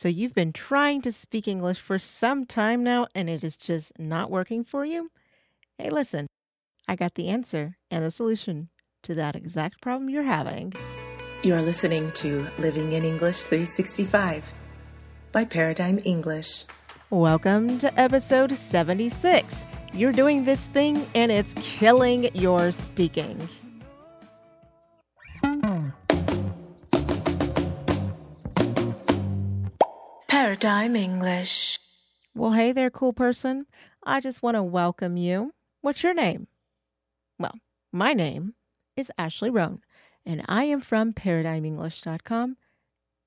So you've been trying to speak English for some time now and it is just not working for you? Hey, listen, I got the answer and the solution to that exact problem you're having. You're listening to Living in English 365 by Paradigm English. Welcome to episode 76. You're doing this thing and it's killing your speaking. Paradigm English. Well, hey there, cool person. I just want to welcome you. What's your name? Well, my name is Ashley Brown, and I am from ParadigmEnglish.com,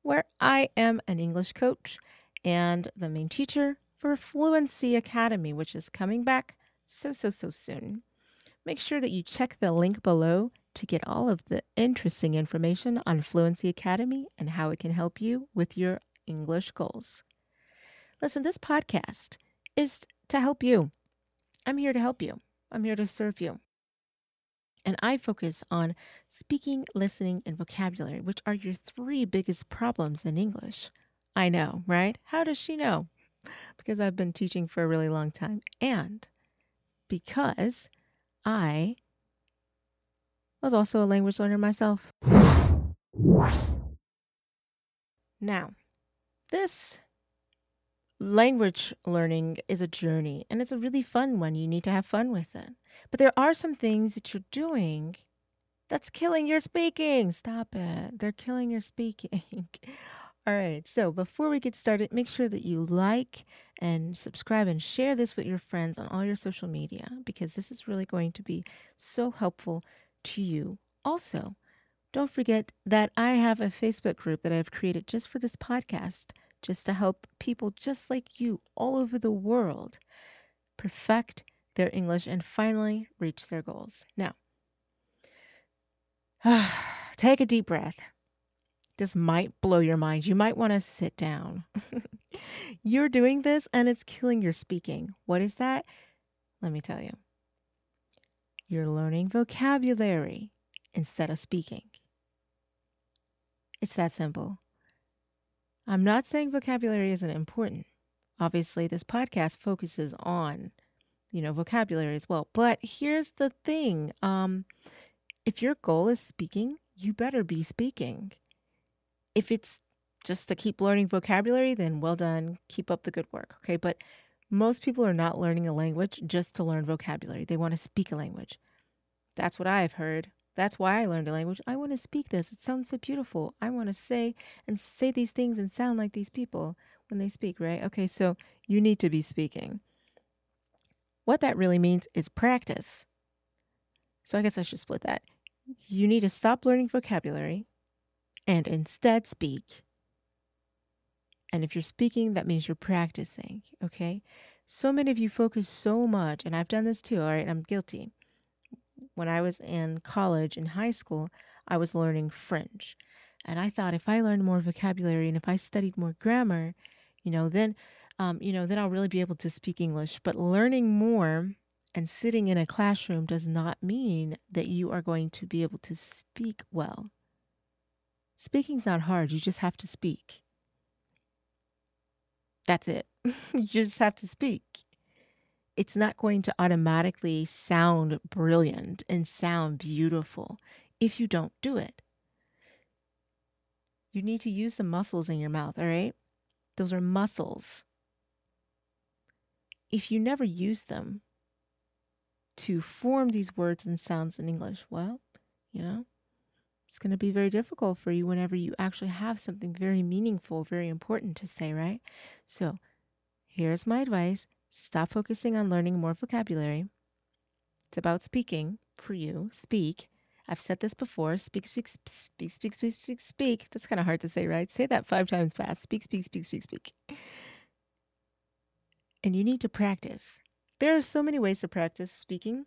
where I am an English coach and the main teacher for Fluency Academy, which is coming back so, so, so soon. Make sure that you check the link below to get all of the interesting information on Fluency Academy and how it can help you with your English goals. Listen, this podcast is to help you. I'm here to help you, I'm here to serve you. And I focus on speaking, listening, and vocabulary, which are your three biggest problems in English. I know, right? How does she know? Because I've been teaching for a really long time and because I was also a language learner myself. Now, this language learning is a journey and it's a really fun one. You need to have fun with it. But there are some things that you're doing that's killing your speaking. Stop it. They're killing your speaking. All right. So before we get started, make sure that you like and subscribe and share this with your friends on all your social media because this is really going to be so helpful to you. Also, don't forget that I have a Facebook group that I've created just for this podcast just to help people just like you all over the world perfect their English and finally reach their goals. Now, take a deep breath. This might blow your mind. You might want to sit down. You're doing this and it's killing your speaking. What is that? Let me tell you. You're learning vocabulary instead of speaking. It's that simple. I'm not saying vocabulary isn't important. Obviously, this podcast focuses on, you know, vocabulary as well. But here's the thing um, if your goal is speaking, you better be speaking. If it's just to keep learning vocabulary, then well done. Keep up the good work. Okay. But most people are not learning a language just to learn vocabulary, they want to speak a language. That's what I've heard. That's why I learned a language. I want to speak this. It sounds so beautiful. I want to say and say these things and sound like these people when they speak, right? Okay, so you need to be speaking. What that really means is practice. So I guess I should split that. You need to stop learning vocabulary and instead speak. And if you're speaking, that means you're practicing, okay? So many of you focus so much, and I've done this too, all right? I'm guilty when I was in college and high school, I was learning French. And I thought if I learned more vocabulary and if I studied more grammar, you know, then, um, you know, then I'll really be able to speak English. But learning more and sitting in a classroom does not mean that you are going to be able to speak well. Speaking's not hard. You just have to speak. That's it. you just have to speak it's not going to automatically sound brilliant and sound beautiful if you don't do it. You need to use the muscles in your mouth, all right? Those are muscles. If you never use them to form these words and sounds in English, well, you know, it's going to be very difficult for you whenever you actually have something very meaningful, very important to say, right? So, here's my advice Stop focusing on learning more vocabulary. It's about speaking for you. Speak. I've said this before. Speak, speak, speak, speak, speak, speak, speak. That's kind of hard to say, right? Say that five times fast. Speak, speak, speak, speak, speak. And you need to practice. There are so many ways to practice speaking.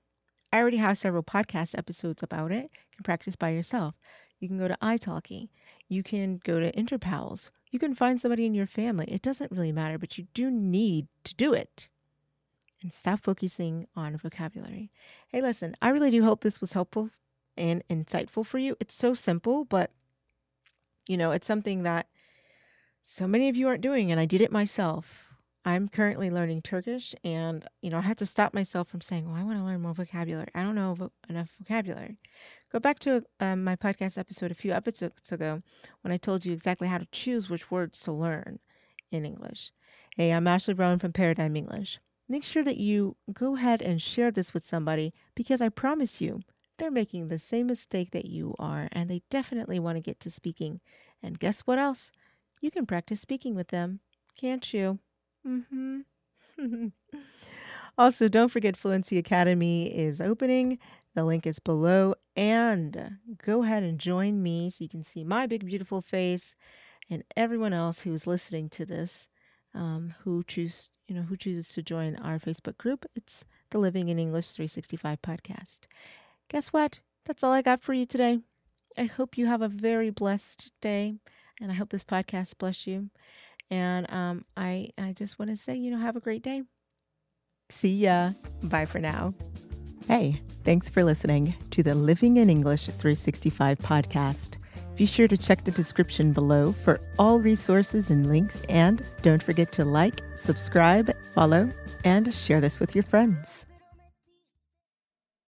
I already have several podcast episodes about it. You can practice by yourself. You can go to italki. You can go to Interpals. You can find somebody in your family. It doesn't really matter, but you do need to do it and stop focusing on vocabulary. Hey, listen, I really do hope this was helpful and insightful for you. It's so simple, but you know, it's something that so many of you aren't doing, and I did it myself. I'm currently learning Turkish, and you know I had to stop myself from saying, "Well, I want to learn more vocabulary. I don't know vo- enough vocabulary." Go back to um, my podcast episode a few episodes ago when I told you exactly how to choose which words to learn in English. Hey, I'm Ashley Brown from Paradigm English. Make sure that you go ahead and share this with somebody because I promise you they're making the same mistake that you are, and they definitely want to get to speaking. And guess what else? You can practice speaking with them, can't you? Mm-hmm. also, don't forget Fluency Academy is opening. The link is below. And go ahead and join me so you can see my big, beautiful face and everyone else who's listening to this um, who choose you know who chooses to join our Facebook group. It's the Living in English 365 podcast. Guess what? That's all I got for you today. I hope you have a very blessed day, and I hope this podcast bless you. And um, I, I just want to say, you know, have a great day. See ya. Bye for now. Hey, thanks for listening to the Living in English 365 podcast. Be sure to check the description below for all resources and links. And don't forget to like, subscribe, follow, and share this with your friends.